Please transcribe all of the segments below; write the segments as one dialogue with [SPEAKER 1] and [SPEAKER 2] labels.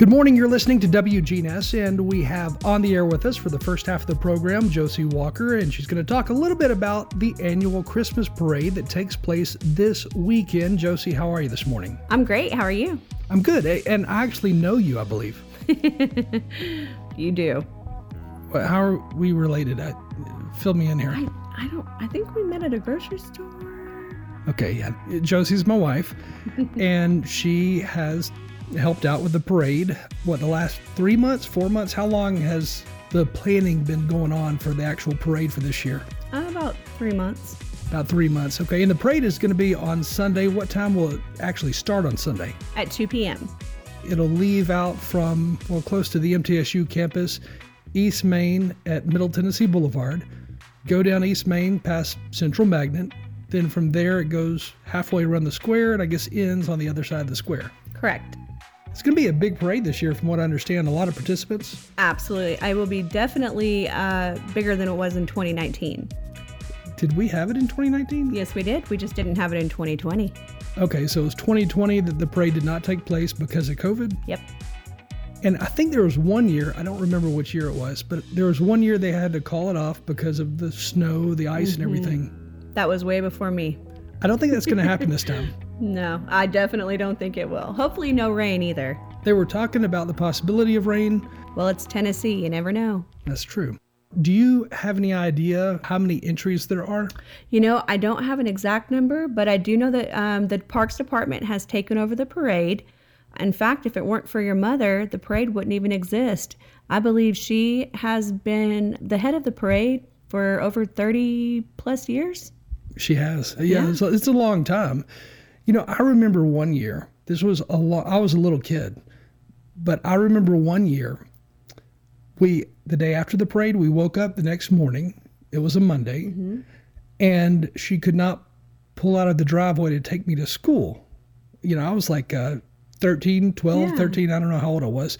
[SPEAKER 1] Good morning. You're listening to WGNS, and we have on the air with us for the first half of the program Josie Walker, and she's going to talk a little bit about the annual Christmas parade that takes place this weekend. Josie, how are you this morning?
[SPEAKER 2] I'm great. How are you?
[SPEAKER 1] I'm good, and I actually know you, I believe.
[SPEAKER 2] you do.
[SPEAKER 1] How are we related? I, fill me in here.
[SPEAKER 2] I, I don't. I think we met at a grocery store.
[SPEAKER 1] Okay, yeah. Josie's my wife, and she has helped out with the parade. What, the last three months, four months? How long has the planning been going on for the actual parade for this year?
[SPEAKER 2] Uh, about three months.
[SPEAKER 1] About three months. Okay, and the parade is going to be on Sunday. What time will it actually start on Sunday?
[SPEAKER 2] At 2 p.m.
[SPEAKER 1] It'll leave out from, well, close to the MTSU campus, East Main at Middle Tennessee Boulevard, go down East Main past Central Magnet. Then from there, it goes halfway around the square and I guess ends on the other side of the square.
[SPEAKER 2] Correct.
[SPEAKER 1] It's going to be a big parade this year, from what I understand. A lot of participants.
[SPEAKER 2] Absolutely. I will be definitely uh, bigger than it was in 2019.
[SPEAKER 1] Did we have it in 2019?
[SPEAKER 2] Yes, we did. We just didn't have it in 2020.
[SPEAKER 1] Okay, so it was 2020 that the parade did not take place because of COVID?
[SPEAKER 2] Yep.
[SPEAKER 1] And I think there was one year, I don't remember which year it was, but there was one year they had to call it off because of the snow, the ice, mm-hmm. and everything.
[SPEAKER 2] That was way before me.
[SPEAKER 1] I don't think that's going to happen this time.
[SPEAKER 2] No, I definitely don't think it will. Hopefully, no rain either.
[SPEAKER 1] They were talking about the possibility of rain.
[SPEAKER 2] Well, it's Tennessee. You never know.
[SPEAKER 1] That's true. Do you have any idea how many entries there are?
[SPEAKER 2] You know, I don't have an exact number, but I do know that um, the Parks Department has taken over the parade. In fact, if it weren't for your mother, the parade wouldn't even exist. I believe she has been the head of the parade for over 30 plus years.
[SPEAKER 1] She has. Yeah, yeah. It's, a, it's a long time. You know, I remember one year. This was a lot. I was a little kid, but I remember one year. We the day after the parade, we woke up the next morning. It was a Monday, mm-hmm. and she could not pull out of the driveway to take me to school. You know, I was like uh, 13, 12, yeah. 13. I don't know how old I was.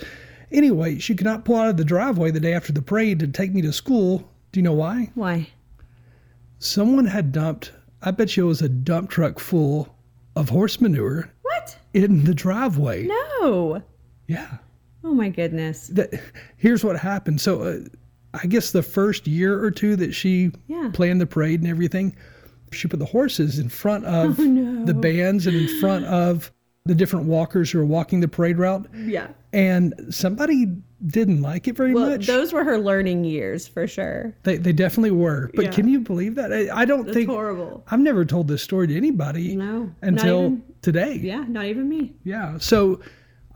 [SPEAKER 1] Anyway, she could not pull out of the driveway the day after the parade to take me to school. Do you know why?
[SPEAKER 2] Why?
[SPEAKER 1] Someone had dumped, I bet you it was a dump truck full of horse manure.
[SPEAKER 2] What?
[SPEAKER 1] In the driveway.
[SPEAKER 2] No.
[SPEAKER 1] Yeah.
[SPEAKER 2] Oh my goodness.
[SPEAKER 1] Here's what happened. So, uh, I guess the first year or two that she yeah. planned the parade and everything, she put the horses in front of oh, no. the bands and in front of the different walkers who are walking the parade route.
[SPEAKER 2] Yeah.
[SPEAKER 1] And somebody didn't like it very
[SPEAKER 2] well,
[SPEAKER 1] much.
[SPEAKER 2] Those were her learning years for sure.
[SPEAKER 1] They, they definitely were. But yeah. can you believe that? I, I don't
[SPEAKER 2] That's
[SPEAKER 1] think.
[SPEAKER 2] horrible.
[SPEAKER 1] I've never told this story to anybody.
[SPEAKER 2] No.
[SPEAKER 1] Until
[SPEAKER 2] even,
[SPEAKER 1] today.
[SPEAKER 2] Yeah, not even me.
[SPEAKER 1] Yeah. So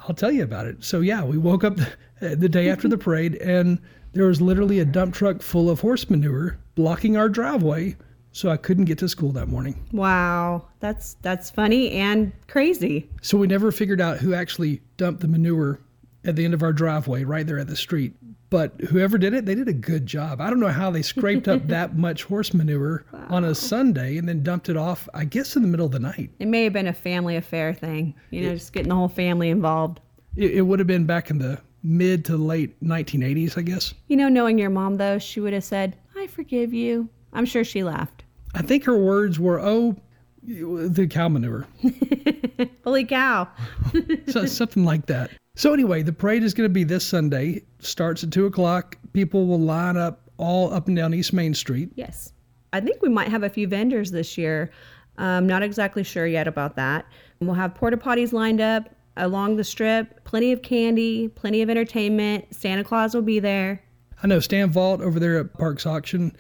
[SPEAKER 1] I'll tell you about it. So yeah, we woke up the, the day after the parade and there was literally a dump truck full of horse manure blocking our driveway so I couldn't get to school that morning.
[SPEAKER 2] Wow, that's that's funny and crazy.
[SPEAKER 1] So we never figured out who actually dumped the manure at the end of our driveway right there at the street. But whoever did it, they did a good job. I don't know how they scraped up that much horse manure wow. on a Sunday and then dumped it off, I guess, in the middle of the night.
[SPEAKER 2] It may have been a family affair thing, you know, it, just getting the whole family involved.
[SPEAKER 1] It, it would have been back in the mid to late 1980s, I guess.
[SPEAKER 2] You know, knowing your mom, though, she would have said, I forgive you. I'm sure she laughed.
[SPEAKER 1] I think her words were, "Oh, the cow manure."
[SPEAKER 2] Holy cow!
[SPEAKER 1] so, something like that. So anyway, the parade is going to be this Sunday. Starts at two o'clock. People will line up all up and down East Main Street.
[SPEAKER 2] Yes, I think we might have a few vendors this year. I'm not exactly sure yet about that. We'll have porta potties lined up along the strip. Plenty of candy, plenty of entertainment. Santa Claus will be there.
[SPEAKER 1] I know Stan Vault over there at Parks Auction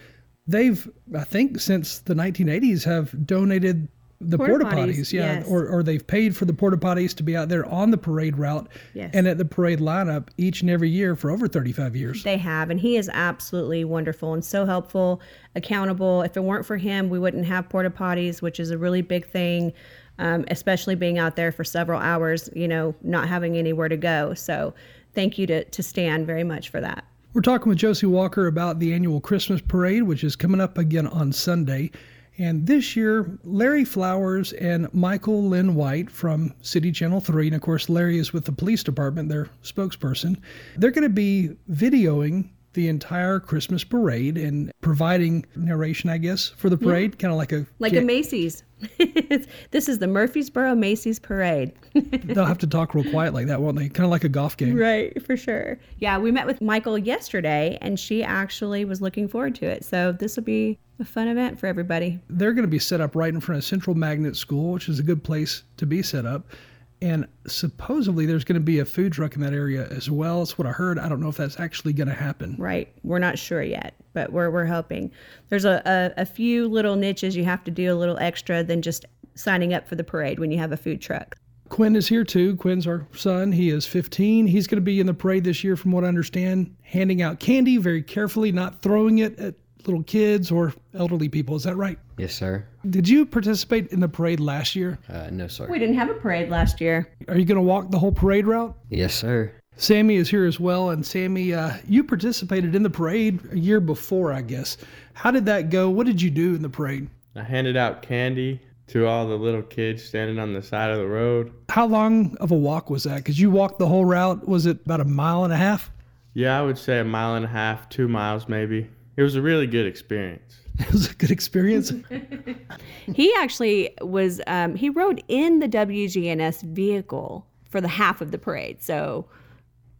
[SPEAKER 1] they've I think since the 1980s have donated the porta potties, yeah,
[SPEAKER 2] yes.
[SPEAKER 1] or or they've paid for the porta potties to be out there on the parade route
[SPEAKER 2] yes.
[SPEAKER 1] and at the parade lineup each and every year for over 35 years.
[SPEAKER 2] They have, and he is absolutely wonderful and so helpful, accountable. If it weren't for him, we wouldn't have porta potties, which is a really big thing. um, especially being out there for several hours, you know, not having anywhere to go. So thank you to, to Stan very much for that.
[SPEAKER 1] We're talking with Josie Walker about the annual Christmas parade, which is coming up again on Sunday. And this year, Larry Flowers and Michael Lynn White from City Channel 3, and of course, Larry is with the police department, their spokesperson, they're going to be videoing the entire Christmas parade and providing narration, I guess, for the parade, yeah. kind of like a
[SPEAKER 2] like a Macy's. this is the Murfreesboro Macy's Parade.
[SPEAKER 1] They'll have to talk real quiet like that, won't they? Kind of like a golf game.
[SPEAKER 2] Right, for sure. Yeah, we met with Michael yesterday, and she actually was looking forward to it. So this will be a fun event for everybody.
[SPEAKER 1] They're going to be set up right in front of Central Magnet School, which is a good place to be set up. And supposedly there's going to be a food truck in that area as well. That's what I heard. I don't know if that's actually going to happen.
[SPEAKER 2] Right. We're not sure yet, but we're, we're hoping. There's a, a, a few little niches you have to do a little extra than just signing up for the parade when you have a food truck.
[SPEAKER 1] Quinn is here too. Quinn's our son. He is 15. He's going to be in the parade this year, from what I understand, handing out candy very carefully, not throwing it at little kids or elderly people. Is that right?
[SPEAKER 3] Yes, sir.
[SPEAKER 1] Did you participate in the parade last year?
[SPEAKER 3] Uh, no, sir.
[SPEAKER 2] We didn't have a parade last year.
[SPEAKER 1] Are you going to walk the whole parade route?
[SPEAKER 3] Yes, sir.
[SPEAKER 1] Sammy is here as well. And Sammy, uh, you participated in the parade a year before, I guess. How did that go? What did you do in the parade?
[SPEAKER 4] I handed out candy to all the little kids standing on the side of the road.
[SPEAKER 1] How long of a walk was that? Because you walked the whole route. Was it about a mile and a half?
[SPEAKER 4] Yeah, I would say a mile and a half, two miles maybe. It was a really good experience.
[SPEAKER 1] It was a good experience.
[SPEAKER 2] he actually was, um, he rode in the WGNS vehicle for the half of the parade. So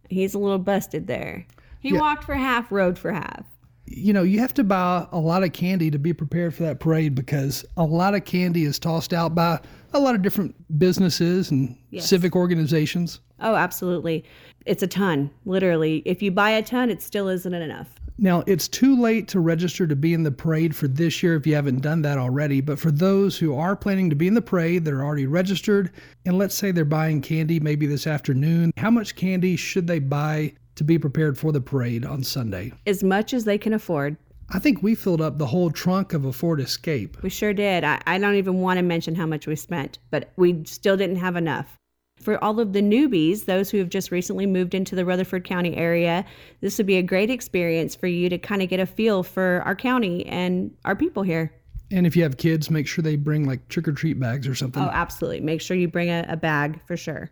[SPEAKER 2] he's a little busted there. He yeah. walked for half, rode for half.
[SPEAKER 1] You know, you have to buy a lot of candy to be prepared for that parade because a lot of candy is tossed out by a lot of different businesses and yes. civic organizations.
[SPEAKER 2] Oh, absolutely. It's a ton, literally. If you buy a ton, it still isn't enough.
[SPEAKER 1] Now, it's too late to register to be in the parade for this year if you haven't done that already. But for those who are planning to be in the parade, they're already registered, and let's say they're buying candy maybe this afternoon, how much candy should they buy to be prepared for the parade on Sunday?
[SPEAKER 2] As much as they can afford.
[SPEAKER 1] I think we filled up the whole trunk of a Ford Escape.
[SPEAKER 2] We sure did. I, I don't even want to mention how much we spent, but we still didn't have enough for all of the newbies, those who have just recently moved into the Rutherford County area, this would be a great experience for you to kind of get a feel for our county and our people here.
[SPEAKER 1] And if you have kids, make sure they bring like trick or treat bags or something.
[SPEAKER 2] Oh, absolutely. Make sure you bring a, a bag for sure.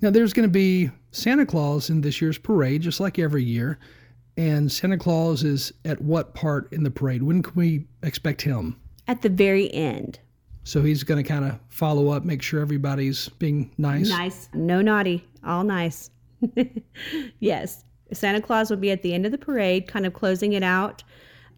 [SPEAKER 1] Now, there's going to be Santa Claus in this year's parade, just like every year. And Santa Claus is at what part in the parade? When can we expect him?
[SPEAKER 2] At the very end.
[SPEAKER 1] So he's going to kind of follow up, make sure everybody's being nice.
[SPEAKER 2] Nice. No naughty. All nice. yes. Santa Claus will be at the end of the parade, kind of closing it out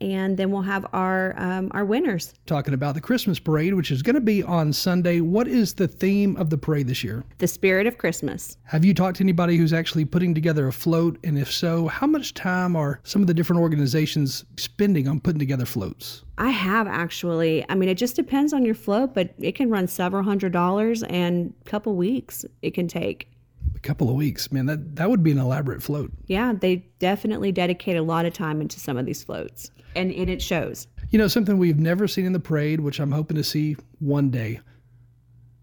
[SPEAKER 2] and then we'll have our um, our winners.
[SPEAKER 1] Talking about the Christmas parade, which is going to be on Sunday. What is the theme of the parade this year?
[SPEAKER 2] The spirit of Christmas.
[SPEAKER 1] Have you talked to anybody who's actually putting together a float? And if so, how much time are some of the different organizations spending on putting together floats?
[SPEAKER 2] I have actually. I mean, it just depends on your float, but it can run several hundred dollars and a couple weeks it can take
[SPEAKER 1] couple of weeks man that that would be an elaborate float
[SPEAKER 2] yeah they definitely dedicate a lot of time into some of these floats and, and it shows.
[SPEAKER 1] You know, something we've never seen in the parade, which I'm hoping to see one day.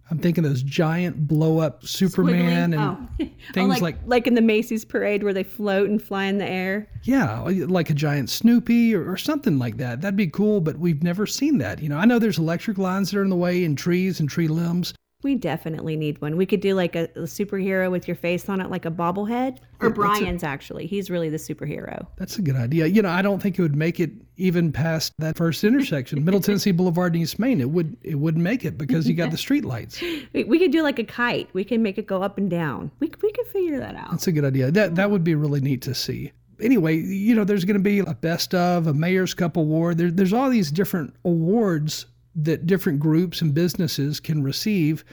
[SPEAKER 1] I'm thinking those giant blow up Superman and oh. oh things oh,
[SPEAKER 2] like,
[SPEAKER 1] like,
[SPEAKER 2] like in the Macy's parade where they float and fly in the air.
[SPEAKER 1] Yeah, like a giant Snoopy or, or, something like that. That'd be cool, but we've never seen that. You know, I know there's electric lines that are in the way and trees and tree limbs,
[SPEAKER 2] we definitely need one. We could do like a, a superhero with your face on it, like a bobblehead. Or Brian's a, actually. He's really the superhero.
[SPEAKER 1] That's a good idea. You know, I don't think it would make it even past that first intersection, Middle Tennessee Boulevard and East Main. It would it wouldn't make it because you got the street lights.
[SPEAKER 2] We, we, could do like a kite. We can make it go up and down. We we could figure that out.
[SPEAKER 1] That's a good idea. That that would be really neat to see anyway, you know, there's going to be a best of, a Mayor's Cup award. There, there's all these different awards that different groups and businesses can receive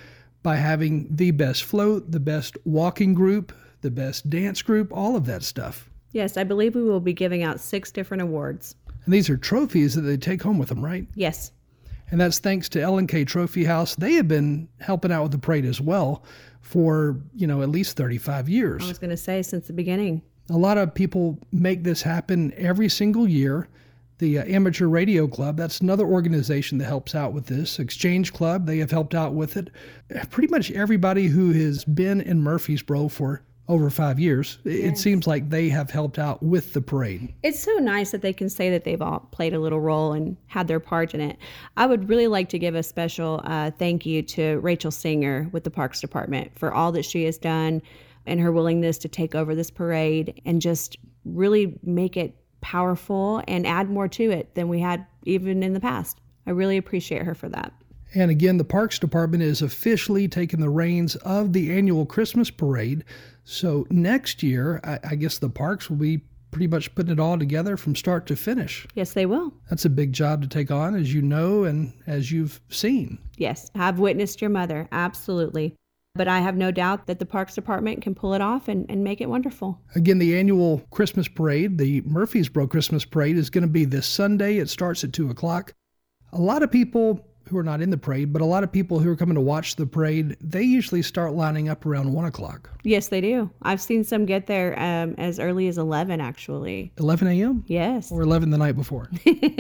[SPEAKER 1] by having the best float, the best walking group, the best dance group, all of that stuff.
[SPEAKER 2] Yes, I believe we will be giving out six different awards.
[SPEAKER 1] And these are trophies that they take home with them, right?
[SPEAKER 2] Yes.
[SPEAKER 1] And that's thanks to L&K Trophy House. They have been helping out with the parade as well for, you know, at least 35 years.
[SPEAKER 2] I was going to say since the beginning.
[SPEAKER 1] A lot of people make this happen every single year The uh, Amateur Radio Club, that's another organization that helps out with this. Exchange Club, they have helped out with it. Pretty much everybody who has been in Murfreesboro for over five years, it seems like they have helped out with the parade.
[SPEAKER 2] It's so nice that they can say that they've all played a little role and had their part in it. I would really like to give a special uh, thank you to Rachel Singer with the Parks Department for all that she has done and her willingness to take over this parade and just really make it powerful and add more to it than we had even in the past. I really appreciate her for that.
[SPEAKER 1] And again, the Parks Department is officially taking the reins of the annual Christmas parade. So next year, I, I, guess the parks will be pretty much putting it all together from start to finish.
[SPEAKER 2] Yes, they will.
[SPEAKER 1] That's a big job to take on, as you know and as you've seen.
[SPEAKER 2] Yes, I've witnessed your mother. Absolutely. But I have no doubt that the Parks Department can pull it off and, and make it wonderful.
[SPEAKER 1] Again, the annual Christmas parade, the Murfreesboro Christmas parade, is going to be this Sunday. It starts at 2 o'clock. A lot of people who are not in the parade, but a lot of people who are coming to watch the parade, they usually start lining up around 1 o'clock.
[SPEAKER 2] Yes, they do. I've seen some get there um, as early as 11, actually.
[SPEAKER 1] 11 a.m.?
[SPEAKER 2] Yes.
[SPEAKER 1] Or 11 the night before?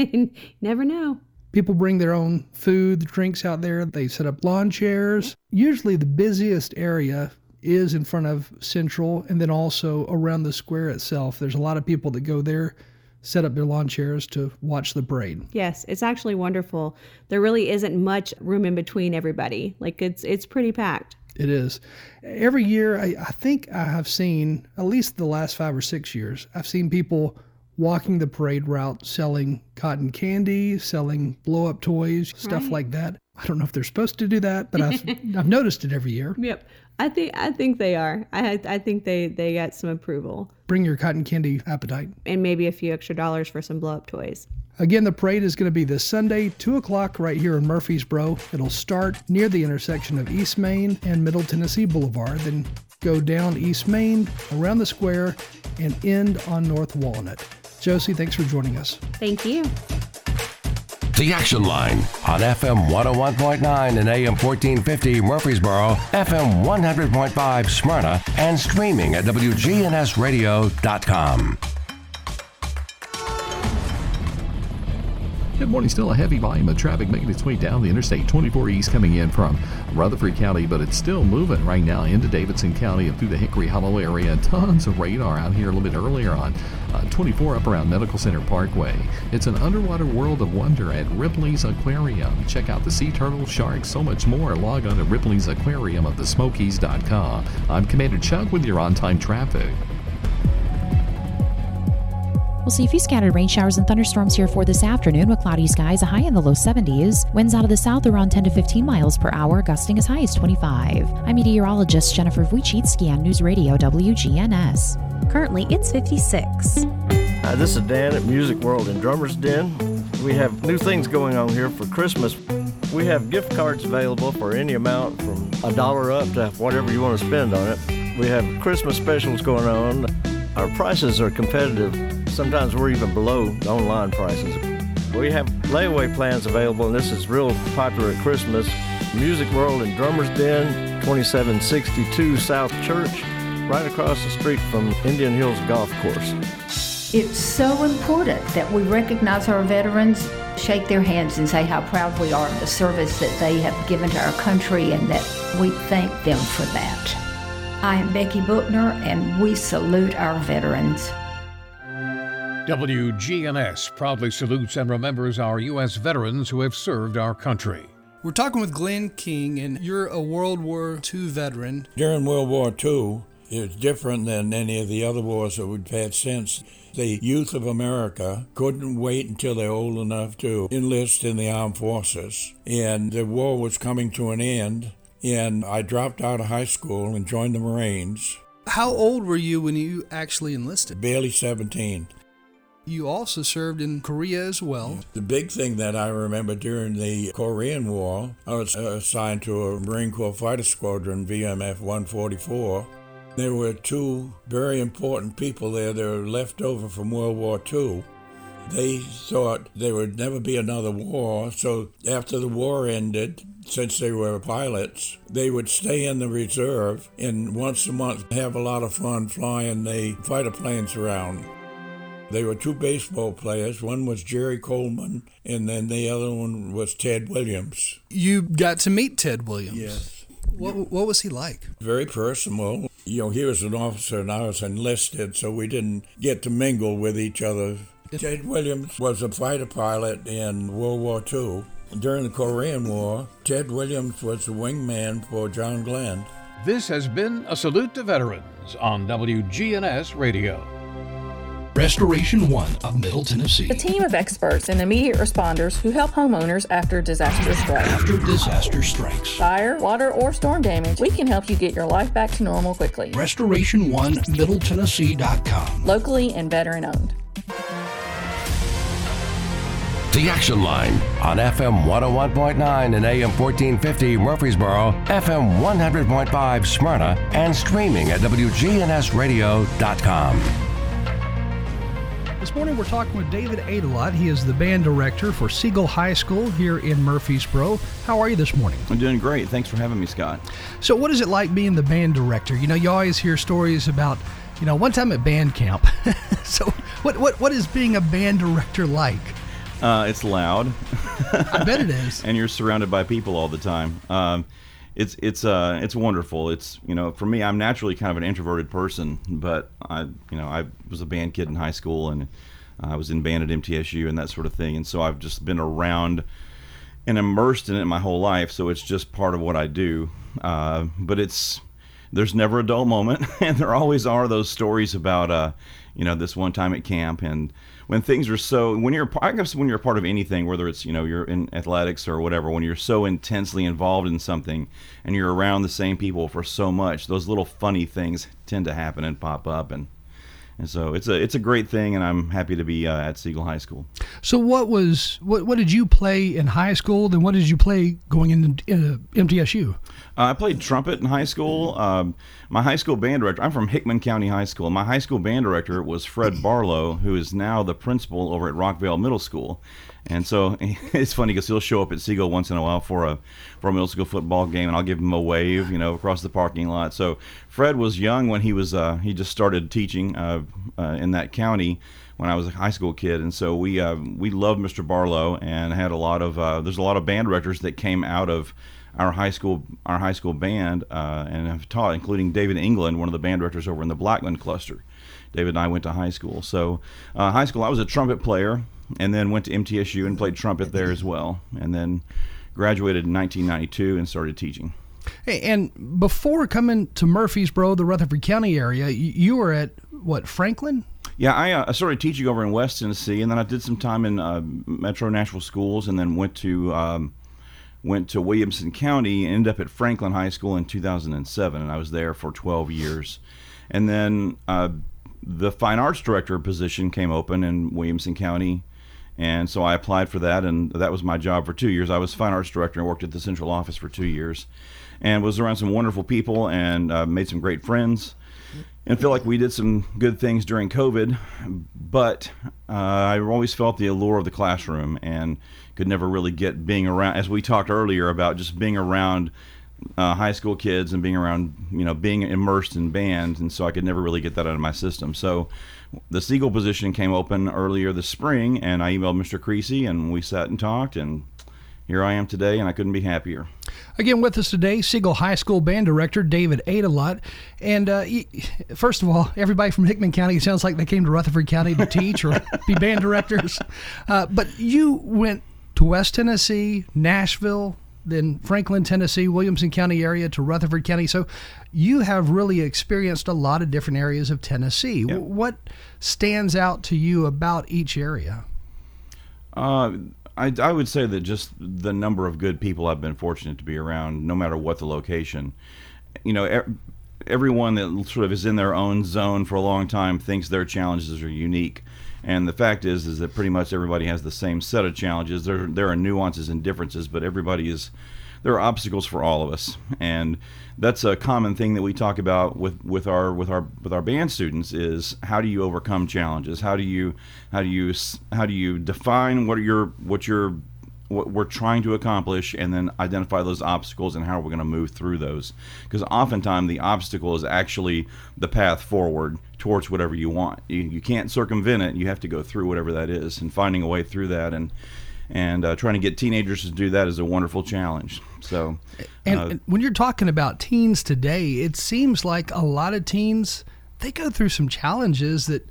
[SPEAKER 2] Never know.
[SPEAKER 1] People bring their own food, drinks out there. They set up lawn chairs. Usually, the busiest area is in front of Central and then also around the square itself. There's a lot of people that go there, set up their lawn chairs to watch the parade.
[SPEAKER 2] Yes, it's actually wonderful. There really isn't much room in between everybody. Like it's it's pretty packed.
[SPEAKER 1] It is. Every year, I, I think I have seen, at least the last five or six years, I've seen people walking the parade route selling cotton candy, selling blow up toys, stuff
[SPEAKER 2] Right.
[SPEAKER 1] like that. I don't know if they're supposed to do that, but I've, I've noticed it every year.
[SPEAKER 2] Yep. I think I think they are. I I think they they got some approval
[SPEAKER 1] Bring your cotton candy appetite.
[SPEAKER 2] and maybe a few extra dollars for some blow up toys.
[SPEAKER 1] Again, the parade is going to be this Sunday, 2 o'clock, right here in Murfreesboro. It'll start near the intersection of East Main and Middle Tennessee Boulevard, then go down East Main, around the square, and end on North Walnut. Josie, thanks for joining us.
[SPEAKER 2] Thank you.
[SPEAKER 5] The Action Line on FM 101.9 and AM 1450 Murfreesboro, FM 100.5 Smyrna, and streaming at WGNSradio.com.
[SPEAKER 3] Good morning. Still a heavy volume of traffic making its way down the Interstate 24 East coming in from Rutherford County, but it's still moving right now into Davidson County and through the Hickory Hollow area. Tons of radar out here a little bit earlier on uh, 24 up around Medical Center Parkway. It's an underwater world of wonder at Ripley's Aquarium. Check out the sea turtles, sharks, so much more. Log on to Ripley's Aquarium of the Smokies.com. I'm Commander Chuck with your on time traffic.
[SPEAKER 6] We'll see a few scattered rain showers and thunderstorms here for this afternoon with cloudy skies, a high in the low 70s. Winds out of the south around 10 to 15 miles per hour, gusting as high as 25. I'm meteorologist Jennifer Wojcicki on News Radio WGNS.
[SPEAKER 7] Currently, it's 56.
[SPEAKER 8] Hi, this is Dan at Music World in Drummer's Den. We have new things going on here for Christmas. We have gift cards available for any amount from a dollar up to whatever you want to spend on it. We have Christmas specials going on. Our prices are competitive. Sometimes we're even below the online prices. We have layaway plans available, and this is real popular at Christmas. Music World and Drummer's Den, 2762 South Church, right across the street from Indian Hills Golf Course.
[SPEAKER 9] It's so important that we recognize our veterans, shake their hands, and say how proud we are of the service that they have given to our country and that we thank them for that. I am Becky Bookner, and we salute our veterans.
[SPEAKER 10] WGNS proudly salutes and remembers our U.S. veterans who have served our country.
[SPEAKER 11] We're talking with Glenn King, and you're a World War II veteran.
[SPEAKER 12] During World War II, it's different than any of the other wars that we've had since. The youth of America couldn't wait until they're old enough to enlist in the armed forces. And the war was coming to an end, and I dropped out of high school and joined the Marines.
[SPEAKER 11] How old were you when you actually enlisted?
[SPEAKER 12] Barely 17.
[SPEAKER 11] You also served in Korea as well.
[SPEAKER 12] The big thing that I remember during the Korean War, I was uh, assigned to a Marine Corps Fighter Squadron, VMF 144. There were two very important people there that were left over from World War II. They thought there would never be another war, so after the war ended, since they were pilots, they would stay in the reserve and once a month have a lot of fun flying the fighter planes around. They were two baseball players. One was Jerry Coleman, and then the other one was Ted Williams.
[SPEAKER 11] You got to meet Ted Williams.
[SPEAKER 12] Yes.
[SPEAKER 11] What, what was he like?
[SPEAKER 12] Very personable. You know, he was an officer and I was enlisted, so we didn't get to mingle with each other. Ted Williams was a fighter pilot in World War II. During the Korean War, Ted Williams was the wingman for John Glenn.
[SPEAKER 10] This has been a salute to veterans on WGNS Radio.
[SPEAKER 13] Restoration One of Middle Tennessee.
[SPEAKER 14] A team of experts and immediate responders who help homeowners after disaster strikes.
[SPEAKER 13] After disaster strikes.
[SPEAKER 14] Fire, water, or storm damage, we can help you get your life back to normal quickly.
[SPEAKER 13] Restoration One MiddleTennessee.com.
[SPEAKER 14] Locally and veteran owned.
[SPEAKER 5] The Action Line on FM 101.9 and AM 1450 Murfreesboro, FM 100.5 Smyrna, and streaming at WGNSradio.com.
[SPEAKER 1] Morning we're talking with David Adelot. He is the band director for Siegel High School here in Murfreesboro. How are you this morning?
[SPEAKER 15] I'm doing great. Thanks for having me, Scott.
[SPEAKER 1] So, what is it like being the band director? You know, you always hear stories about, you know, one time at band camp. so, what, what, what is being a band director like?
[SPEAKER 15] Uh, it's loud.
[SPEAKER 1] I bet it is.
[SPEAKER 15] and you're surrounded by people all the time. Um, it's it's uh it's wonderful. It's you know for me I'm naturally kind of an introverted person, but I you know I was a band kid in high school and I was in band at MTSU and that sort of thing, and so I've just been around and immersed in it my whole life. So it's just part of what I do. Uh, but it's there's never a dull moment, and there always are those stories about uh you know this one time at camp and when things are so when you're I guess when you're a part of anything, whether it's you know you're in athletics or whatever, when you're so intensely involved in something and you're around the same people for so much, those little funny things tend to happen and pop up and. And so it's a it's a great thing, and I'm happy to be uh, at Siegel High School.
[SPEAKER 1] So what was what what did you play in high school? Then what did you play going into uh, MTSU?
[SPEAKER 15] Uh, I played trumpet in high school. Um, my high school band director. I'm from Hickman County High School. My high school band director was Fred Barlow, who is now the principal over at Rockvale Middle School. And so it's funny because he'll show up at Siegel once in a while for a for a middle school football game, and I'll give him a wave, you know, across the parking lot. So Fred was young when he was uh, he just started teaching uh, uh, in that county when I was a high school kid, and so we uh, we loved Mr. Barlow and had a lot of uh, there's a lot of band directors that came out of our high school our high school band uh, and have taught, including David England, one of the band directors over in the Blackman cluster. David and I went to high school. So high school, I was a trumpet player and then went to MTSU and played trumpet there as well, and then graduated in 1992 and started teaching.
[SPEAKER 1] Hey, and before coming to Murfreesboro, the Rutherford County area, you were at what Franklin?
[SPEAKER 15] Yeah, I, uh, I started teaching over in West Tennessee, and then I did some time in uh, Metro Nashville schools, and then went to um, went to Williamson County, and ended up at Franklin High School in 2007, and I was there for 12 years, and then uh, the fine arts director position came open in Williamson County and so I applied for that, and that was my job for two years. I was fine arts director and worked at the central office for two years, and was around some wonderful people and uh, made some great friends, and feel like we did some good things during COVID. But uh, I always felt the allure of the classroom and could never really get being around. As we talked earlier about just being around uh, high school kids and being around, you know, being immersed in band, and so I could never really get that out of my system. So the Siegel position came open earlier this spring, and I emailed Mr. Creasy, and we sat and talked, and here I am today, and I couldn't be happier.
[SPEAKER 1] Again, with us today, Siegel High School band director David Adelot. And uh, first of all, everybody from Hickman County, it sounds like they came to Rutherford County to teach or be band directors. Uh, but you went to West Tennessee, Nashville, then Franklin, Tennessee, Williamson County area to Rutherford County. So you have really experienced a lot of different areas of Tennessee. Yep. What stands out to you about each area?
[SPEAKER 15] Uh, I, I would say that just the number of good people I've been fortunate to be around, no matter what the location. You know, everyone that sort of is in their own zone for a long time thinks their challenges are unique. And the fact is, is that pretty much everybody has the same set of challenges. There, there are nuances and differences, but everybody is. There are obstacles for all of us, and that's a common thing that we talk about with, with our with our with our band students. Is how do you overcome challenges? How do you how do you how do you define what are your what your what we're trying to accomplish and then identify those obstacles and how we're going to move through those. Because oftentimes the obstacle is actually the path forward towards whatever you want. You, you can't circumvent it. You have to go through whatever that is and finding a way through that and and uh, trying to get teenagers to do that is a wonderful challenge. So
[SPEAKER 1] and,
[SPEAKER 15] uh,
[SPEAKER 1] and when you're talking about teens today it seems like a lot of teens they go through some challenges that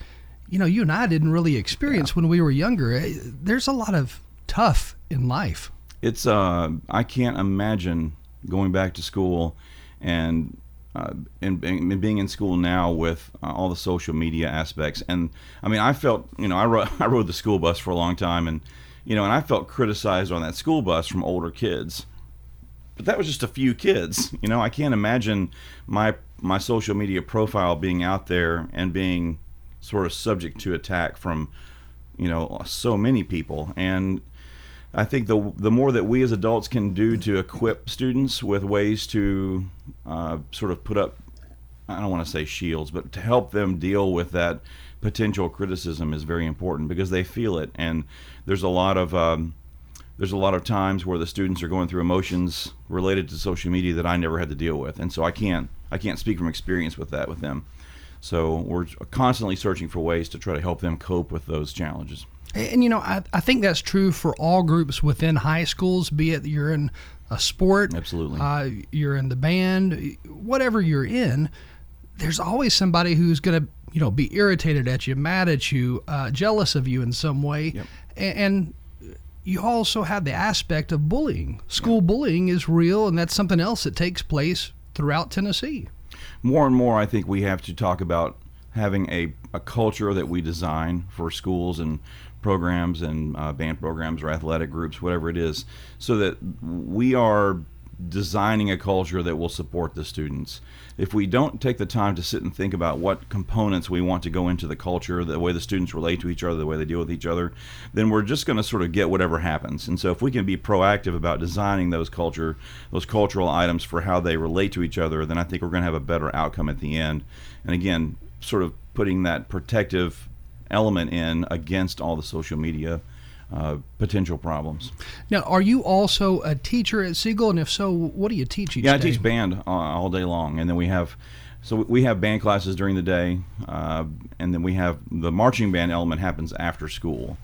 [SPEAKER 1] you know you and i didn't really experience when we were younger. Eh, there's a lot of tough in life.
[SPEAKER 15] It's uh I can't imagine going back to school and uh, and, and being in school now with uh, all the social media aspects. And I mean I felt you know I I rode the school bus for a long time and you know and I felt criticized on that school bus from older kids. But that was just a few kids you know? I can't imagine my my social media profile being out there and being sort of subject to attack from you know so many people. And I think the the more that we as adults can do to equip students with ways to uh, sort of put up, I don't want to say shields, but to help them deal with that potential criticism is very important because they feel it, and there's a lot of um, there's a lot of times where the students are going through emotions related to social media that I never had to deal with, and so I can't I can't speak from experience with that with them. So we're constantly searching for ways to try to help them cope with those challenges.
[SPEAKER 1] And you know, I, I think that's true for all groups within high schools, be it you're in a sport,
[SPEAKER 15] absolutely,
[SPEAKER 1] uh, you're in the band, whatever you're in. There's always somebody who's going to, you know, be irritated at you, mad at you, uh, jealous of you in some way,
[SPEAKER 15] yep.
[SPEAKER 1] and, and you also have the aspect of bullying. School bullying is real, and that's something else that takes place throughout Tennessee.
[SPEAKER 15] More and more, I think we have to talk about having a, a culture that we design for schools and programs and uh, band programs or athletic groups, whatever it is, so that we are designing a culture that will support the students. If we don't take the time to sit and think about what components we want to go into the culture, the way the students relate to each other, the way they deal with each other, then we're just going to sort of get whatever happens. And so if we can be proactive about designing those culture, those cultural items for how they relate to each other, then I think we're going to have a better outcome at the end. And again, sort of putting that protective element in against all the social media uh, potential problems.
[SPEAKER 1] Now, are you also a teacher at Siegel? And if so, what do you teach each
[SPEAKER 15] yeah,
[SPEAKER 1] day?
[SPEAKER 15] I teach band uh, all day long, and then we have. So we have band classes during the day, uh, and then we have the marching band element happens after school.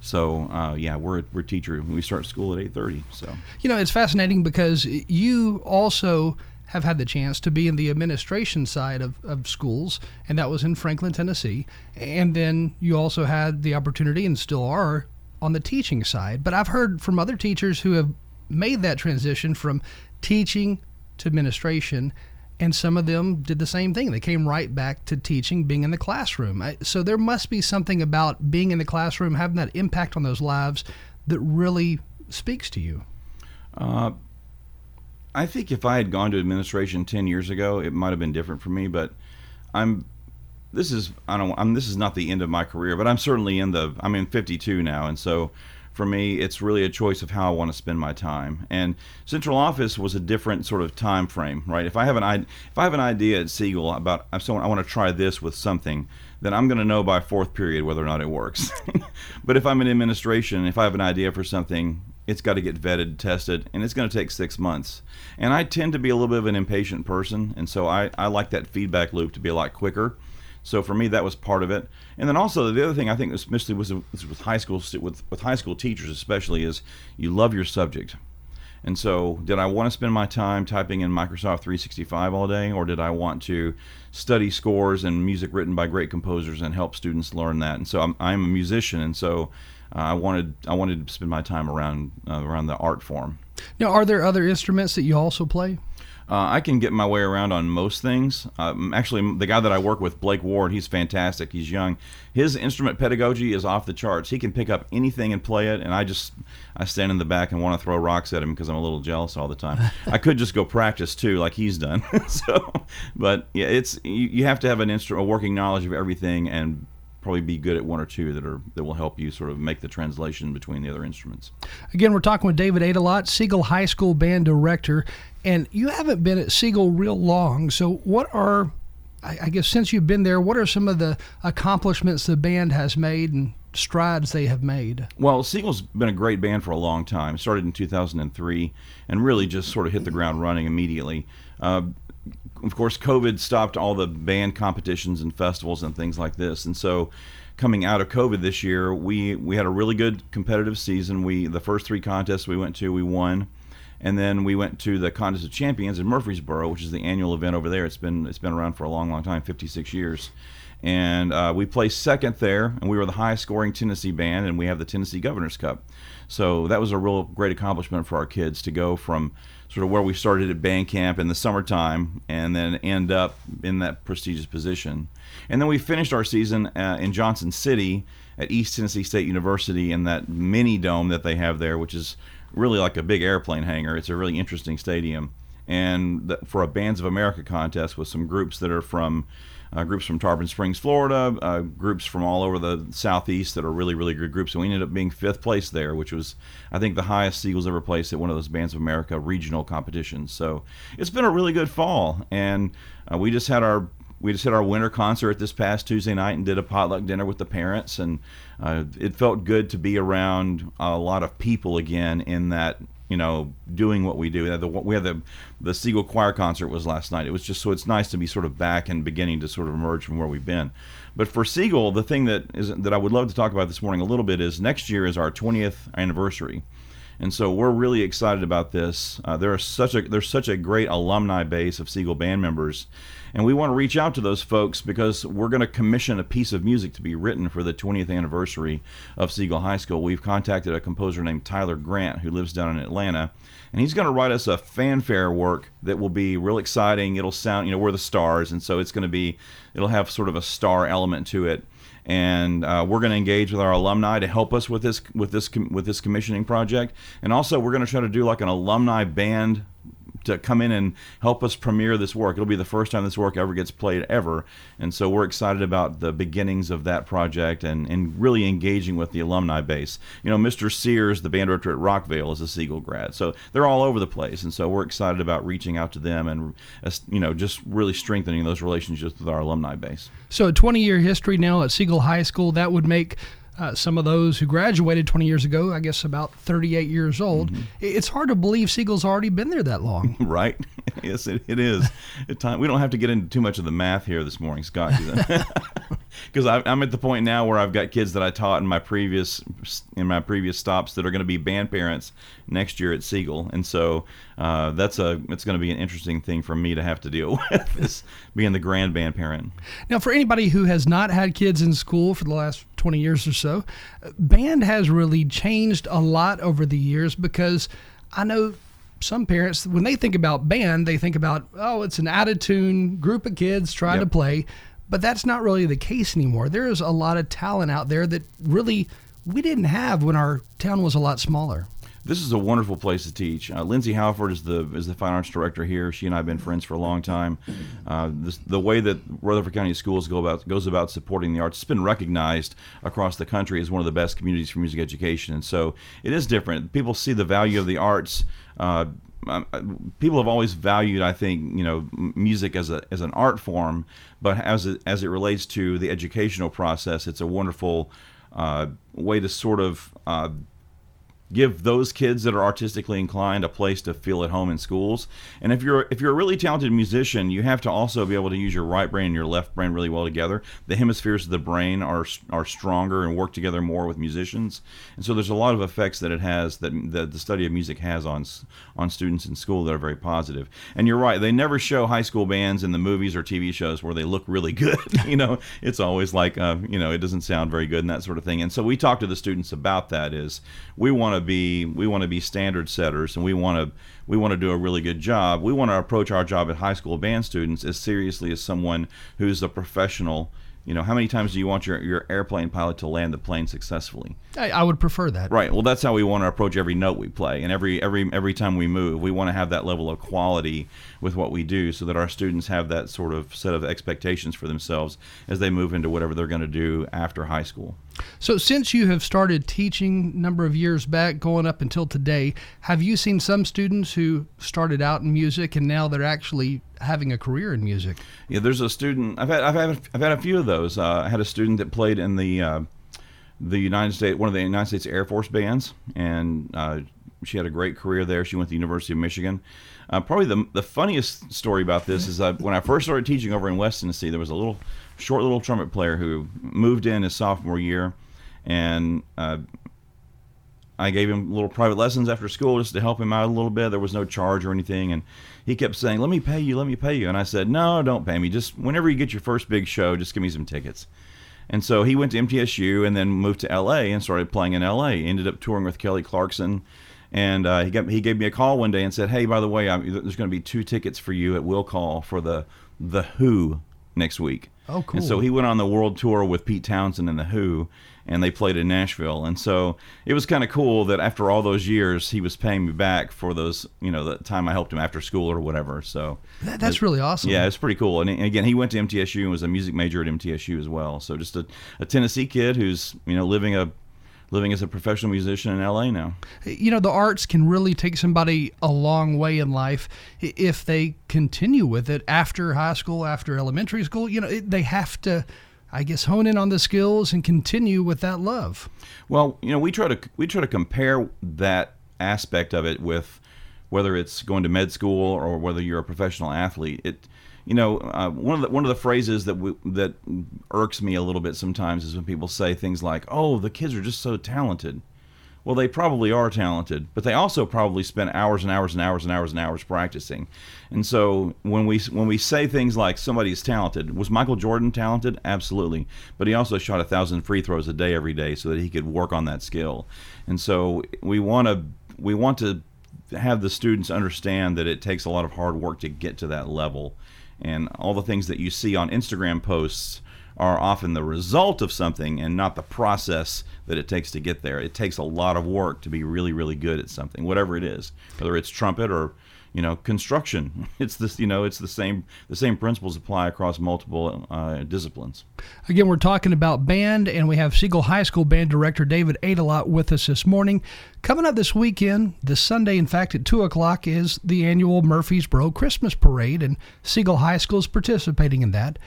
[SPEAKER 15] So uh, yeah, we're we're teacher. We start school at eight thirty. So
[SPEAKER 1] you know, it's fascinating because you also have had the chance to be in the administration side of, of schools, and that was in Franklin, Tennessee. And then you also had the opportunity, and still are, on the teaching side. But I've heard from other teachers who have made that transition from teaching to administration, and some of them did the same thing. They came right back to teaching, being in the classroom. So there must be something about being in the classroom, having that impact on those lives that really speaks to you.
[SPEAKER 15] Uh, I think if I had gone to administration ten years ago, it might have been different for me. But I'm this is I don't I'm this is not the end of my career, but I'm certainly in the I'm in 52 now, and so for me it's really a choice of how I want to spend my time. And central office was a different sort of time frame, right? If I have an if I have an idea at Siegel about I'm someone I want to try this with something, then I'm going to know by fourth period whether or not it works. but if I'm in administration, if I have an idea for something, it's got to get vetted, tested, and it's going to take six months. And I tend to be a little bit of an impatient person, and so I, I like that feedback loop to be a lot quicker. So for me, that was part of it. And then also the other thing I think, especially was with high school with with high school teachers especially, is you love your subject. And so, did I want to spend my time typing in Microsoft 365 all day, or did I want to study scores and music written by great composers and help students learn that? And so, I'm, I'm a musician, and so uh, I wanted I wanted to spend my time around uh, around the art form.
[SPEAKER 1] Now, are there other instruments that you also play?
[SPEAKER 15] Uh, I can get my way around on most things. Um, actually, the guy that I work with, Blake Ward, he's fantastic. He's young. His instrument pedagogy is off the charts. He can pick up anything and play it, and I just I stand in the back and want to throw rocks at him because I'm a little jealous all the time. I could just go practice too, like he's done. so, but yeah, it's you, you have to have an instrument, a working knowledge of everything, and probably be good at one or two that are that will help you sort of make the translation between the other instruments.
[SPEAKER 1] Again, we're talking with David Adelot, Siegel High School band director, and you haven't been at Siegel real long. So, what are I guess since you've been there, what are some of the accomplishments the band has made, and
[SPEAKER 11] strides they have made.
[SPEAKER 15] Well, Siegel's been a great band for a long time. Started in 2003 and really just sort of hit the ground running immediately. Uh, of course, COVID stopped all the band competitions and festivals and things like this, and so coming out of COVID this year, we we had a really good competitive season. We the first three contests we went to, we won, and then we went to the Contest of Champions in Murfreesboro, which is the annual event over there. It's been it's been around for a long, long time, 56 years, and uh, we placed second there, and we were the highest scoring Tennessee band, and we have the Tennessee Governor's Cup. So that was a real great accomplishment for our kids to go from sort of where we started at band camp in the summertime and then end up in that prestigious position. And then we finished our season uh, in Johnson City at East Tennessee State University in that mini dome that they have there, which is really like a big airplane hangar. It's a really interesting stadium. And the, for a Bands of America contest with some groups that are from uh, groups from Tarpon Springs, Florida, uh, groups from all over the southeast that are really, really good groups. And we ended up being fifth place there, which was, I think, the highest Siegel's ever placed at one of those Bands of America regional competitions. So it's been a really good fall. And uh, we just had our we just had our winter concert this past Tuesday night and did a potluck dinner with the parents, and uh, it felt good to be around a lot of people again in that you know, doing what we do. We had the, we had the the Siegel Choir concert was last night. It was just so it's nice to be sort of back and beginning to sort of emerge from where we've been. But for Siegel, the thing that is that I would love to talk about this morning a little bit is next year is our 20th anniversary. And so we're really excited about this. Uh, there are such a there's such a great alumni base of Siegel band members, and we want to reach out to those folks because we're going to commission a piece of music to be written for the 20th anniversary of Siegel High School. We've contacted a composer named Tyler Grant who lives down in Atlanta, and he's going to write us a fanfare work that will be real exciting. It'll sound, you know, we're the stars, and so it's going to be, it'll have sort of a star element to it and uh, we're going to engage with our alumni to help us with this with this with this commissioning project and also we're going to try to do like an alumni band to come in and help us premiere this work. It'll be the first time this work ever gets played ever, and so we're excited about the beginnings of that project and, and really engaging with the alumni base. You know, Mr. Sears, the band director at Rockvale, is a Siegel grad, so they're all over the place, and so we're excited about reaching out to them and you know just really strengthening those relationships with our alumni base.
[SPEAKER 11] So, a 20 year history now at Siegel High School that would make uh, some of those who graduated 20 years ago, I guess about 38 years old. Mm-hmm. It's hard to believe Siegel's already been there that long.
[SPEAKER 15] right? yes, it, it is. At time, we don't have to get into too much of the math here this morning, Scott, because I'm at the point now where I've got kids that I taught in my previous in my previous stops that are going to be band parents next year at Siegel, and so uh, that's a it's going to be an interesting thing for me to have to deal with, is being the grand band parent.
[SPEAKER 11] Now, for anybody who has not had kids in school for the last 20 years or so, band has really changed a lot over the years because I know some parents, when they think about band, they think about, oh, it's an out of tune group of kids trying yep. to play. But that's not really the case anymore. There is a lot of talent out there that really we didn't have when our town was a lot smaller.
[SPEAKER 15] This is a wonderful place to teach. Uh, Lindsay Halford is the is the fine arts director here. She and I have been friends for a long time. Uh, this, the way that Rutherford County Schools go about goes about supporting the arts, it's been recognized across the country as one of the best communities for music education. And so it is different. People see the value of the arts. Uh, um, people have always valued, I think, you know, music as a as an art form, but as it, as it relates to the educational process, it's a wonderful uh, way to sort of uh, give those kids that are artistically inclined a place to feel at home in schools. And if you're if you're a really talented musician, you have to also be able to use your right brain and your left brain really well together. The hemispheres of the brain are are stronger and work together more with musicians. And so there's a lot of effects that it has that, that the study of music has on on students in school that are very positive. And you're right, they never show high school bands in the movies or TV shows where they look really good. you know, it's always like uh, you know, it doesn't sound very good and that sort of thing. And so we talk to the students about that is we want to be we want to be standard setters and we want to we want to do a really good job. We want to approach our job at high school band students as seriously as someone who's a professional you know, how many times do you want your, your airplane pilot to land the plane successfully?
[SPEAKER 11] I, I, would prefer that.
[SPEAKER 15] Right. Well, that's how we want to approach every note we play, and every every every time we move, we want to have that level of quality with what we do, so that our students have that sort of set of expectations for themselves as they move into whatever they're going to do after high school.
[SPEAKER 11] So, since you have started teaching number of years back, going up until today, have you seen some students who started out in music and now they're actually having a career in music?
[SPEAKER 15] Yeah, there's a student. I've had I've had I've had a few of those. Uh, I had a student that played in the uh, the United States, one of the United States Air Force bands, and uh, she had a great career there. She went to the University of Michigan. Uh, probably the the funniest story about this is when I first started teaching over in West Tennessee, there was a little short little trumpet player who moved in his sophomore year, and uh, I gave him little private lessons after school just to help him out a little bit. There was no charge or anything, and he kept saying, "Let me pay you, let me pay you." And I said, "No, don't pay me. Just whenever you get your first big show, just give me some tickets." And so he went to MTSU and then moved to LA and started playing in LA. He Ended up touring with Kelly Clarkson and uh, he got he gave me a call one day and said, "Hey, by the way, I'm, there's going to be two tickets for you at Will Call for the the Who next week."
[SPEAKER 1] Oh, cool!
[SPEAKER 15] And so he went on the world tour with Pete Townshend and the Who, and they played in Nashville. And so it was kind of cool that after all those years, he was paying me back for those, you know, the time I helped him after school or whatever. So
[SPEAKER 1] that, that's really awesome.
[SPEAKER 15] Yeah, it's pretty cool. And, and again, he went to MTSU and was a music major at MTSU as well. So just a, a Tennessee kid who's you know living a living as a professional musician in LA now.
[SPEAKER 1] You know, the arts can really take somebody a long way in life if they continue with it after high school, after elementary school. You know, they have to. I guess hone in on the skills and continue with that love.
[SPEAKER 15] Well, you know, we try to we try to compare that aspect of it with whether it's going to med school or whether you're a professional athlete. It you know, uh, one of the one of the phrases that we, that irks me a little bit sometimes is when people say things like, "Oh, the kids are just so talented." Well, they probably are talented, but they also probably spend hours and hours and hours and hours and hours practicing. And so when we when we say things like somebody's talented, was Michael Jordan talented? Absolutely, but he also shot a thousand free throws a day every day so that he could work on that skill. And so we want to we want to have the students understand that it takes a lot of hard work to get to that level and all the things that you see on Instagram posts are often the result of something and not the process that it takes to get there. It takes a lot of work to be really, really good at something, whatever it is, whether it's trumpet or you know construction. It's this you know it's the same the same principles apply across multiple uh, disciplines.
[SPEAKER 1] Again, we're talking about band, and we have Siegel High School band director David Adelot with us this morning. Coming up this weekend, this Sunday, in fact, at two o'clock is the annual Murfreesboro Christmas Parade, and Siegel High School is participating in that.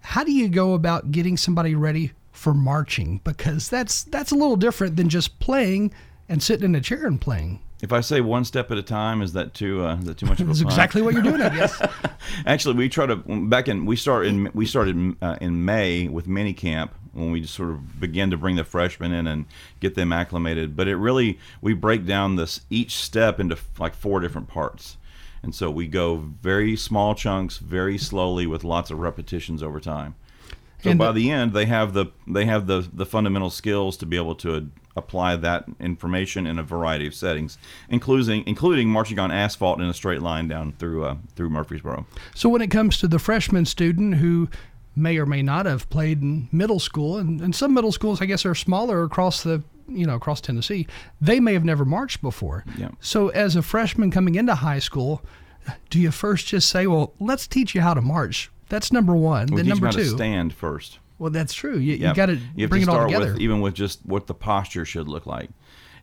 [SPEAKER 1] How do you go about getting somebody ready for marching? Because that's that's a little different than just playing and sitting in a chair and playing.
[SPEAKER 15] If I say one step at a time, is that too uh, is that too much of a
[SPEAKER 1] That's exactly what you're doing, I guess.
[SPEAKER 15] Actually, we try to back in we start in we started uh, in May with mini camp when we just sort of begin to bring the freshmen in and get them acclimated. But it really we break down this each step into like four different parts. And so we go very small chunks, very slowly, with lots of repetitions over time. So and by the end, they have the they have the the fundamental skills to be able to apply that information in a variety of settings, including including marching on asphalt in a straight line down through uh, through Murfreesboro.
[SPEAKER 1] So when it comes to the freshman student who may or may not have played in middle school, and, and some middle schools I guess are smaller across the you know across Tennessee, they may have never marched before.
[SPEAKER 15] Yeah.
[SPEAKER 1] So as a freshman coming into high school, do you first just say, well, let's teach you how to march? That's number one.
[SPEAKER 15] We
[SPEAKER 1] then number
[SPEAKER 15] two,
[SPEAKER 1] to
[SPEAKER 15] stand first.
[SPEAKER 1] Well, that's true. You, yep. you got to bring
[SPEAKER 15] it
[SPEAKER 1] all together.
[SPEAKER 15] With, even with just what the posture should look like.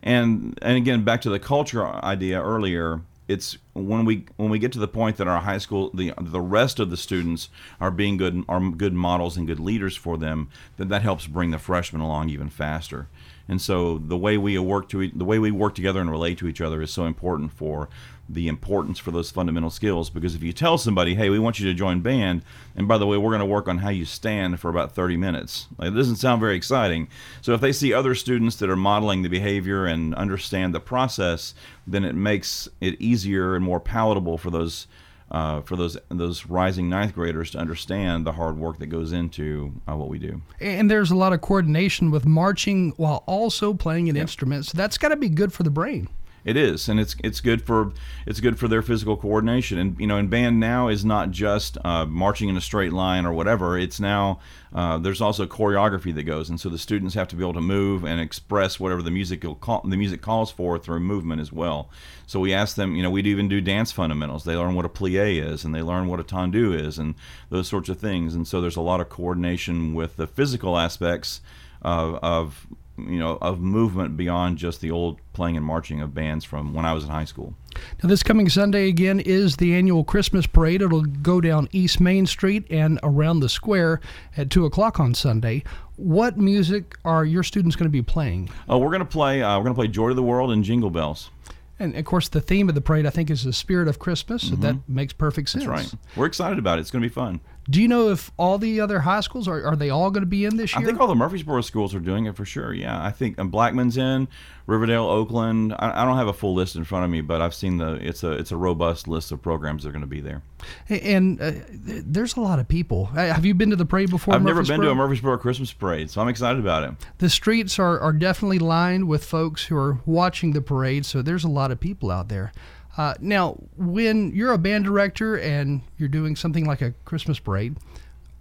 [SPEAKER 15] And and again, back to the culture idea earlier. It's when we when we get to the point that our high school the the rest of the students are being good are good models and good leaders for them, then that helps bring the freshmen along even faster. And so the way we work to the way we work together and relate to each other is so important for the importance for those fundamental skills because if you tell somebody hey we want you to join band and by the way we're going to work on how you stand for about 30 minutes like, it doesn't sound very exciting so if they see other students that are modeling the behavior and understand the process then it makes it easier and more palatable for those uh, for those those rising ninth graders to understand the hard work that goes into uh, what we do.
[SPEAKER 1] And there's a lot of coordination with marching while also playing an yep. instrument. So that's got to be good for the brain.
[SPEAKER 15] It is, and it's it's good for it's good for their physical coordination. And you know, and band now is not just uh, marching in a straight line or whatever. It's now uh, there's also choreography that goes, and so the students have to be able to move and express whatever the music call, the music calls for through movement as well. So we ask them, you know, we'd even do dance fundamentals. They learn what a plie is, and they learn what a tendu is, and those sorts of things. And so there's a lot of coordination with the physical aspects of, of you know of movement beyond just the old playing and marching of bands from when I was in high school.
[SPEAKER 1] Now this coming Sunday again is the annual Christmas parade. It'll go down East Main Street and around the square at two o'clock on Sunday. what music are your students going to be playing?
[SPEAKER 15] Oh, we're going to play. Uh, we're going to play "Joy to the World" and "Jingle Bells."
[SPEAKER 1] And of course, the theme of the parade, I think, is the spirit of Christmas. So that makes perfect sense.
[SPEAKER 15] Mm-hmm. That's right. We're excited about it. It's going to be fun.
[SPEAKER 1] Do you know if all the other high schools are, are they all going to be in this year?
[SPEAKER 15] I think all the Murfreesboro schools are doing it for sure. Yeah, I think um, Blackman's in, Riverdale, Oakland. I, I don't have a full list in front of me, but I've seen the. It's a it's a robust list of programs that are going to be there.
[SPEAKER 1] and uh, there's a lot of people. Uh, Have you been to the parade before?
[SPEAKER 15] I've never been to a?
[SPEAKER 1] Murfreesboro
[SPEAKER 15] Christmas parade, so I'm excited about it.
[SPEAKER 1] The streets are, are definitely lined with folks who are watching the parade, so there's a lot of people out there. Uh, now, when you're a band director and you're doing something like a Christmas parade,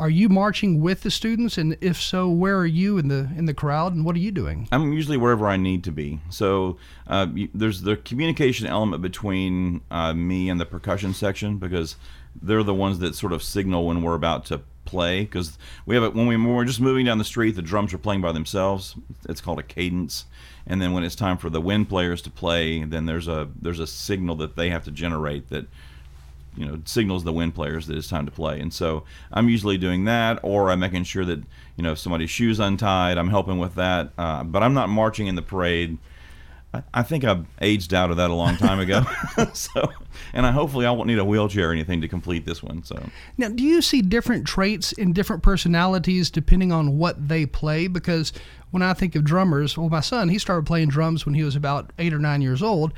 [SPEAKER 1] are you marching with the students? And if so, where are you in the in the crowd, and what are you doing?
[SPEAKER 15] I'm usually wherever I need to be. So uh, there's the communication element between uh, me and the percussion section because they're the ones that sort of signal when we're about to play. Because we have it when, we, when we're just moving down the street, the drums are playing by themselves. It's called a cadence. And then when it's time for the wind players to play, then there's a there's a signal that they have to generate that you know signals the wind players that it's time to play and so i'm usually doing that or i'm making sure that you know if somebody's shoes untied i'm helping with that uh, but i'm not marching in the parade I, I think i've aged out of that a long time ago so and i hopefully i won't need a wheelchair or anything to complete this one so
[SPEAKER 1] Now, do you see different traits in different personalities depending on what they play? Because when I think of drummers, well, my son, he started playing drums when he was about eight or nine years old,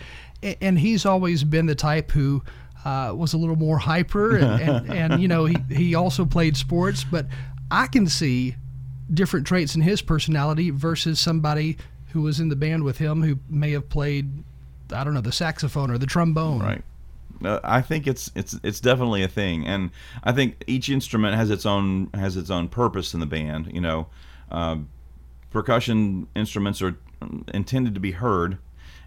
[SPEAKER 1] and he's always been the type who uh, was a little more hyper, and, and, and you know, he, he also played sports, but I can see different traits in his personality versus somebody who was in the band with him who may have played, I don't know, the saxophone or the trombone.
[SPEAKER 15] Right. Uh, I think it's it's it's definitely a thing, and I think each instrument has its own has its own purpose in the band. You know, uh, percussion instruments are intended to be heard,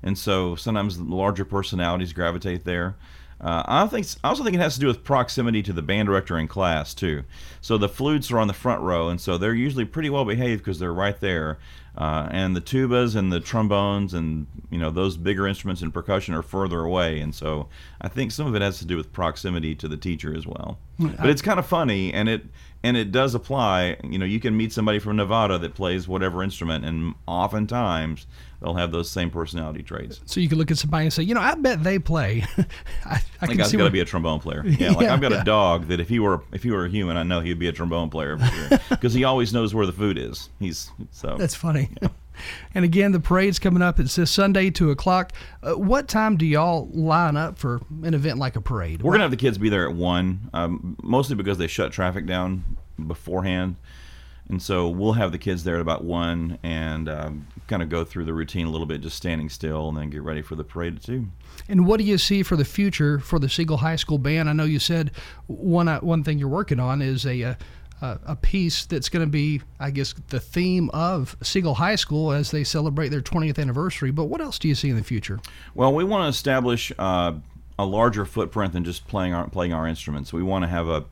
[SPEAKER 15] and so sometimes larger personalities gravitate there. Uh, I think I also think it has to do with proximity to the band director in class too. So the flutes are on the front row, and so they're usually pretty well behaved because they're right there. Uh, and the tubas and the trombones and you know those bigger instruments in percussion are further away, and so I think some of it has to do with proximity to the teacher as well. But it's kind of funny, and it and it does apply. You know, you can meet somebody from Nevada that plays whatever instrument, and oftentimes they'll have those same personality traits.
[SPEAKER 1] So you can look at somebody and say, you know, I bet they play. I, I
[SPEAKER 15] That guy's got to be a trombone player. Yeah, like
[SPEAKER 1] Yeah,
[SPEAKER 15] I've got
[SPEAKER 1] yeah.
[SPEAKER 15] a dog that if he were if he were a human, I know he'd be a trombone player sure because he always knows where the food is. He's so
[SPEAKER 1] That's funny. and again, the parade's coming up. It's this Sunday, two o'clock. Uh, what time do y'all line up for an event like a parade?
[SPEAKER 15] We're gonna have the kids be there at one, um, mostly because they shut traffic down beforehand, and so we'll have the kids there at about one and um, kind of go through the routine a little bit, just standing still, and then get ready for the parade two.
[SPEAKER 1] And what do you see for the future for the Siegel High School band? I know you said one uh, one thing you're working on is a uh, a, piece that's going to be, I guess, the theme of Siegel High School as they celebrate their 20th anniversary. But what else do you see in the future?
[SPEAKER 15] Well, we want to establish uh, a larger footprint than just playing our playing our instruments. We want to have a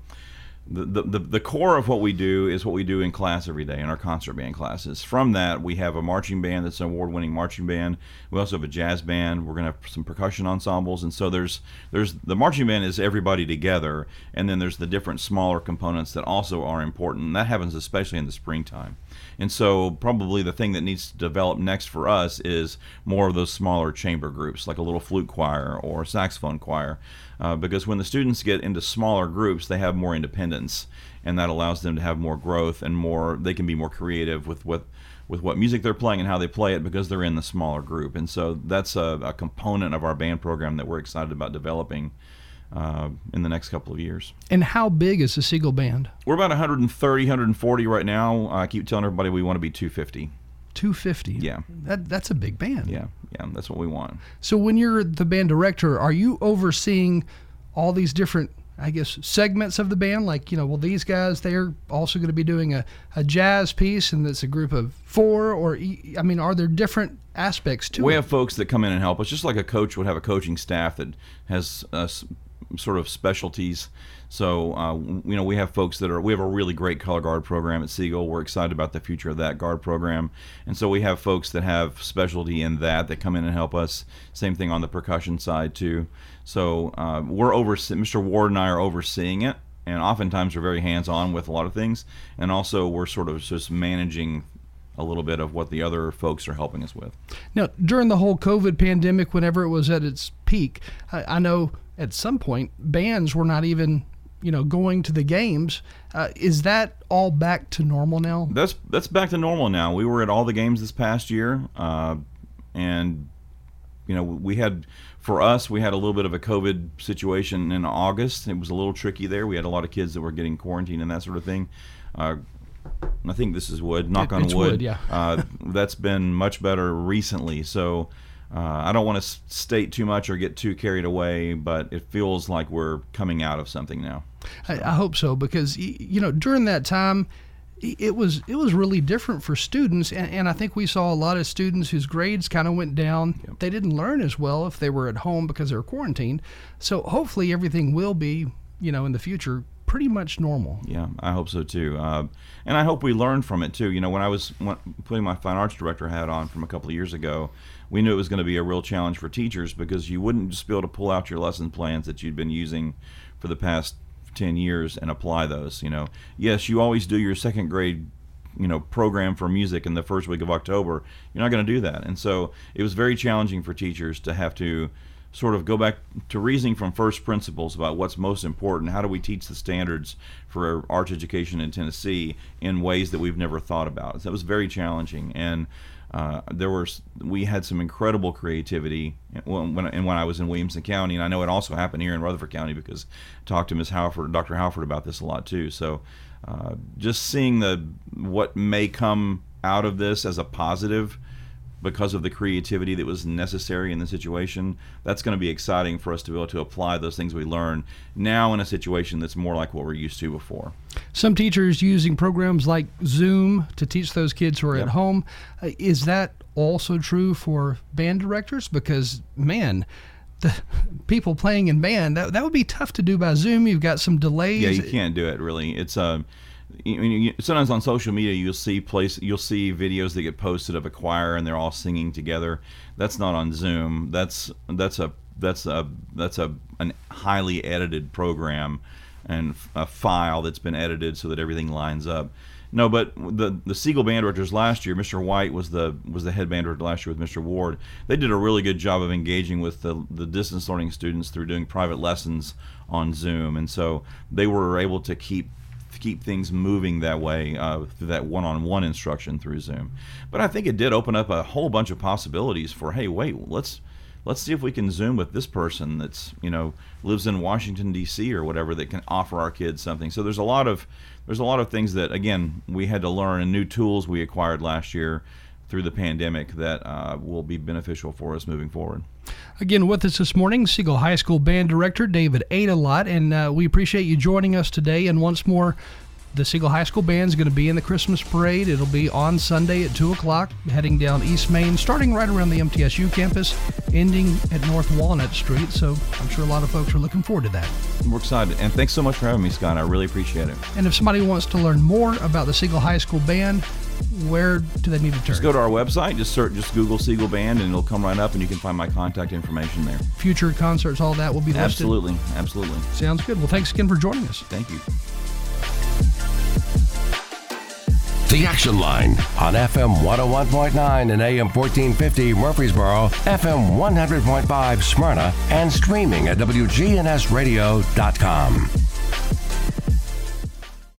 [SPEAKER 15] the, the, the, core of what we do is what we do in class every day in our concert band classes. From that, we have a marching band that's an award-winning marching band. We also have a jazz band. We're going to have some percussion ensembles, and so there's there's the marching band is everybody together, and then there's the different smaller components that also are important. And that happens especially in the springtime. And so, probably the thing that needs to develop next for us is more of those smaller chamber groups, like a little flute choir or saxophone choir. Uh, because when the students get into smaller groups, they have more independence, and that allows them to have more growth and more. They can be more creative with what with what music they're playing and how they play it because they're in the smaller group. And so that's a, a component of our band program that we're excited about developing uh, in the next couple of years.
[SPEAKER 1] And how big is the Siegel band?
[SPEAKER 15] We're about 130, 140 right now. I keep telling everybody we want to be 250.
[SPEAKER 1] 250.
[SPEAKER 15] Yeah.
[SPEAKER 1] That that's a big band.
[SPEAKER 15] Yeah, yeah, that's what we want.
[SPEAKER 1] So when you're the band director, are you overseeing all these different, I guess, segments of the band? Like, you know, well, these guys, they're also going to be doing a, a jazz piece, and it's a group of four, or, I mean, are there different aspects to
[SPEAKER 15] we
[SPEAKER 1] it?
[SPEAKER 15] have folks that come in and help us, just like a coach would have a coaching staff that has uh, sort of specialties. So uh, you know, we have folks that are. We have a really great color guard program at Siegel. We're excited about the future of that guard program, and so we have folks that have specialty in that that come in and help us. Same thing on the percussion side too. So uh, we're over. Mr. Ward and I are overseeing it. and oftentimes we're very hands-on with a lot of things, and also we're sort of just managing a little bit of what the other folks are helping us with.
[SPEAKER 1] Now, during the whole COVID pandemic, whenever it was at its peak, I, I know at some point bands were not even you know going to the games uh, is that all back to normal now
[SPEAKER 15] that's that's back to normal now we were at all the games this past year uh, and you know we had for us we had a little bit of a covid situation in august it was a little tricky there we had a lot of kids that were getting quarantined and that sort of thing uh, I think this is wood. Knock
[SPEAKER 1] it,
[SPEAKER 15] on wood.
[SPEAKER 1] wood yeah.
[SPEAKER 15] uh, that's been much better recently. So uh, I don't want to state too much or get too carried away, but it feels like we're coming out of something now.
[SPEAKER 1] I, I hope so because you know during that time it was it was really different for students and, and I think we saw a lot of students whose grades kind of went down. Yep. They didn't learn as well if they were at home because they were quarantined. So hopefully everything will be, you know, in the future pretty much normal.
[SPEAKER 15] Yeah, I hope so too. Uh, and I hope we learn from it too. You know, when I was putting my fine arts director hat on from a couple of years ago, we knew it was going to be a real challenge for teachers because you wouldn't just be able to pull out your lesson plans that you'd been using for the past 10 years and apply those. You know, yes, you always do your second grade you know program for music in the first week of October. You're not going to do that, and so it was very challenging for teachers to have to sort of go back to reasoning from first principles about what's most important. How do we teach the standards for arts education in Tennessee in ways that we've never thought about? So that was very challenging, and uh, there were we had some incredible creativity when, when, and when I was in Williamson County, and I know it also happened here in Rutherford County because I talked to Ms. Halford, Dr. Halford about this a lot too. So uh, just seeing the what may come out of this as a positive because of the creativity that was necessary in the situation. That's going to be exciting for us to be able to apply those things we learn now in a situation that's more like what we're used to before.
[SPEAKER 1] Some teachers using programs like Zoom to teach those kids who are yep. at home. Uh, is that also true for band directors? Because, man, the people playing in band that, that would be tough to do by Zoom. You've got some delays.
[SPEAKER 15] Yeah, you can't do it really. It's a you, sometimes on social media you'll see place you'll see videos that get posted of a choir and they're all singing together. That's not on Zoom. That's that's a that's a that's a an highly edited program and a file that's been edited so that everything lines up. No, but the the Siegel band directors last year, Mr. White was the was the head band director last year with Mr. Ward. They did a really good job of engaging with the the distance learning students through doing private lessons on Zoom, and so they were able to keep keep things moving that way uh, through that one-on-one instruction through Zoom. But I think it did open up a whole bunch of possibilities for hey, wait, let's let's see if we can Zoom with this person that's you know lives in Washington D.C. or whatever that can offer our kids something. So there's a lot of there's a lot of things that again we had to learn and new tools we acquired last year through the pandemic that uh, will be beneficial for us moving forward.
[SPEAKER 1] Again, with us this morning, Siegel High School Band Director David Adelot, and uh, we appreciate you joining us today. And once more, the Siegel High School Band is going to be in the Christmas parade. It'll be on Sunday at 2 o'clock, heading down East Main, starting right around the MTSU campus, ending at North Walnut Street. So I'm sure a lot of folks are looking forward to that.
[SPEAKER 15] We're excited. And thanks so much for having me, Scott. I really appreciate it.
[SPEAKER 1] And if somebody wants to learn more about the Siegel High School Band, where do they need to turn?
[SPEAKER 15] Just go to our website, just search, just Google Siegel Band, and it'll come right up, and you can find my contact information there.
[SPEAKER 1] Future concerts, all that will be listed.
[SPEAKER 15] Absolutely, absolutely.
[SPEAKER 1] Sounds good. Well, thanks again for joining us.
[SPEAKER 15] Thank you.
[SPEAKER 5] The Action Line on FM 101.9 and AM 1450 Murfreesboro, FM 100.5 Smyrna, and streaming at WGNSradio.com.